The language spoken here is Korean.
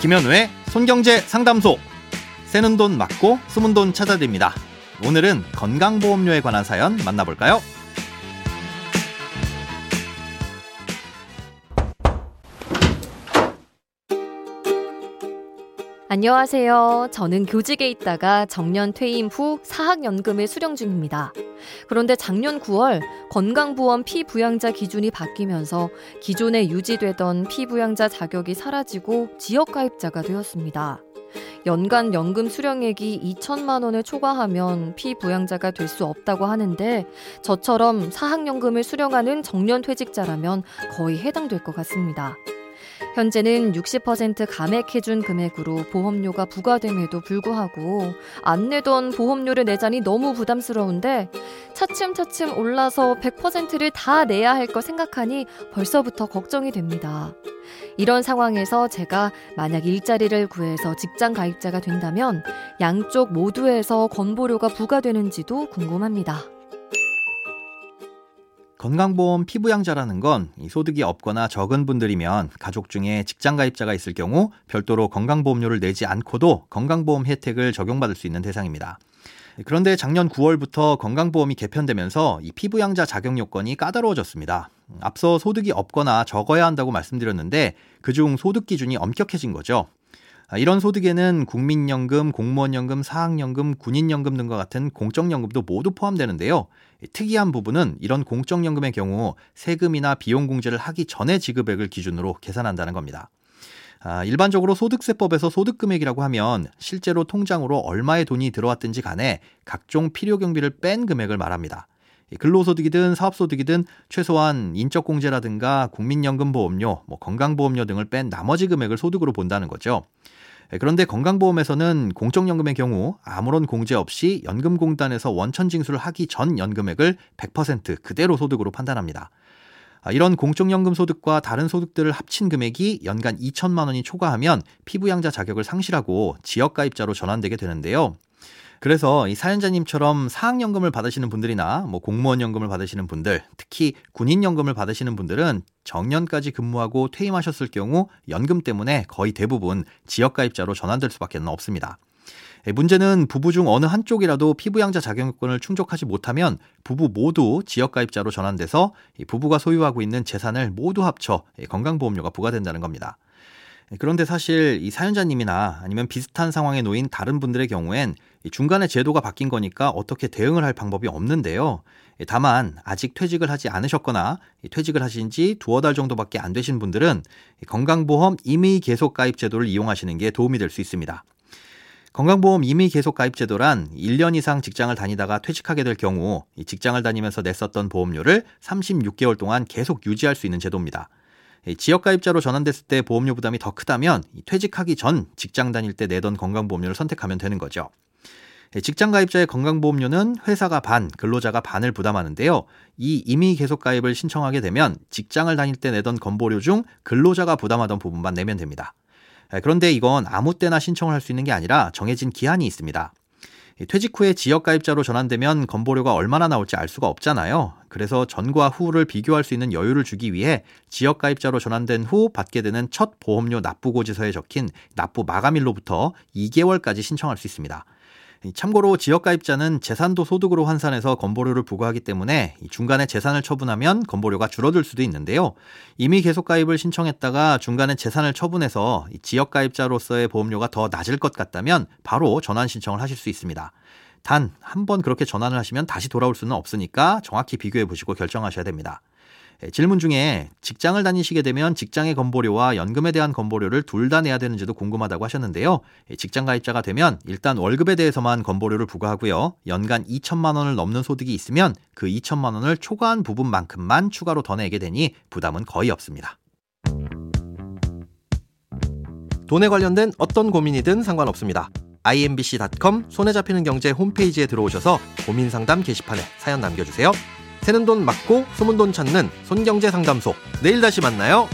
김현우의 손경제 상담소. 새는 돈 맞고 숨은 돈 찾아드립니다. 오늘은 건강보험료에 관한 사연 만나볼까요? 안녕하세요. 저는 교직에 있다가 정년 퇴임 후 사학연금을 수령 중입니다. 그런데 작년 9월 건강보험 피부양자 기준이 바뀌면서 기존에 유지되던 피부양자 자격이 사라지고 지역가입자가 되었습니다. 연간 연금 수령액이 2천만 원을 초과하면 피부양자가 될 수 없다고 하는데 저처럼 사학연금을 수령하는 정년퇴직자라면 거의 해당될 것 같습니다. 현재는 60% 감액 해준 금액으로 보험료가 부과됨에도 불구하고 안 내던 보험료를 내자니 너무 부담스러운데 차츰차츰 올라서 100%를 다 내야 할 거 생각하니 벌써부터 걱정이 됩니다. 이런 상황에서 제가 만약 일자리를 구해서 직장 가입자가 된다면 양쪽 모두에서 건보료가 부과되는지도 궁금합니다. 건강보험 피부양자라는 건 소득이 없거나 적은 분들이면 가족 중에 직장 가입자가 있을 경우 별도로 건강보험료를 내지 않고도 건강보험 혜택을 적용받을 수 있는 대상입니다. 그런데 작년 9월부터 건강보험이 개편되면서 이 피부양자 자격 요건이 까다로워졌습니다. 앞서 소득이 없거나 적어야 한다고 말씀드렸는데 그중 소득 기준이 엄격해진 거죠. 이런 소득에는 국민연금, 공무원연금, 사학연금, 군인연금 등과 같은 공적연금도 모두 포함되는데요. 특이한 부분은 이런 공적연금의 경우 세금이나 비용 공제를 하기 전에 지급액을 기준으로 계산한다는 겁니다. 아, 일반적으로 소득세법에서 소득금액이라고 하면 실제로 통장으로 얼마의 돈이 들어왔든지 간에 각종 필요 경비를 뺀 금액을 말합니다. 근로소득이든 사업소득이든 최소한 인적공제라든가 국민연금보험료, 뭐 건강보험료 등을 뺀 나머지 금액을 소득으로 본다는 거죠. 그런데 건강보험에서는 공적연금의 경우 아무런 공제 없이 연금공단에서 원천 징수를 하기 전 연금액을 100% 그대로 소득으로 판단합니다. 아, 이런 공적연금 소득과 다른 소득들을 합친 금액이 연간 2천만 원이 초과하면 피부양자 자격을 상실하고 지역가입자로 전환되게 되는데요. 그래서 이 사연자님처럼 사학연금을 받으시는 분들이나 뭐 공무원연금을 받으시는 분들, 특히 군인연금을 받으시는 분들은 정년까지 근무하고 퇴임하셨을 경우 연금 때문에 거의 대부분 지역가입자로 전환될 수밖에 없습니다. 예, 문제는 부부 중 어느 한쪽이라도 피부양자 자격요건을 충족하지 못하면 부부 모두 지역가입자로 전환돼서 부부가 소유하고 있는 재산을 모두 합쳐 건강보험료가 부과된다는 겁니다. 예, 그런데 사실 이 사연자님이나 아니면 비슷한 상황에 놓인 다른 분들의 경우엔 중간에 제도가 바뀐 거니까 어떻게 대응을 할 방법이 없는데요. 예, 다만 아직 퇴직을 하지 않으셨거나 퇴직을 하신 지 두어 달 정도밖에 안 되신 분들은 건강보험 임의 계속 가입 제도를 이용하시는 게 도움이 될 수 있습니다. 건강보험 임의 계속 가입 제도란 1년 이상 직장을 다니다가 퇴직하게 될 경우 직장을 다니면서 냈었던 보험료를 36개월 동안 계속 유지할 수 있는 제도입니다. 지역 가입자로 전환됐을 때 보험료 부담이 더 크다면 퇴직하기 전 직장 다닐 때 내던 건강보험료를 선택하면 되는 거죠. 직장 가입자의 건강보험료는 회사가 반, 근로자가 반을 부담하는데요. 이 임의 계속 가입을 신청하게 되면 직장을 다닐 때 내던 건보료 중 근로자가 부담하던 부분만 내면 됩니다. 그런데 이건 아무 때나 신청을 할 수 있는 게 아니라 정해진 기한이 있습니다. 퇴직 후에 지역 가입자로 전환되면 건보료가 얼마나 나올지 알 수가 없잖아요. 그래서 전과 후를 비교할 수 있는 여유를 주기 위해 지역 가입자로 전환된 후 받게 되는 첫 보험료 납부 고지서에 적힌 납부 마감일로부터 2개월까지 신청할 수 있습니다. 참고로 지역가입자는 재산도 소득으로 환산해서 건보료를 부과하기 때문에 중간에 재산을 처분하면 건보료가 줄어들 수도 있는데요. 이미 계속가입을 신청했다가 중간에 재산을 처분해서 지역가입자로서의 보험료가 더 낮을 것 같다면 바로 전환 신청을 하실 수 있습니다. 단, 한 번 그렇게 전환을 하시면 다시 돌아올 수는 없으니까 정확히 비교해 보시고 결정하셔야 됩니다. 예, 질문 중에 직장을 다니시게 되면 직장의 건보료와 연금에 대한 건보료를 둘 다 내야 되는지도 궁금하다고 하셨는데요. 예, 직장 가입자가 되면 일단 월급에 대해서만 건보료를 부과하고요. 연간 2천만 원을 넘는 소득이 있으면 그 2천만 원을 초과한 부분만큼만 추가로 더 내게 되니 부담은 거의 없습니다. 돈에 관련된 어떤 고민이든 상관없습니다. imbc.com 손에 잡히는 경제 홈페이지에 들어오셔서 고민 상담 게시판에 사연 남겨주세요. 새는 돈 맞고 소문 돈 찾는 손경제 상담소. 내일 다시 만나요.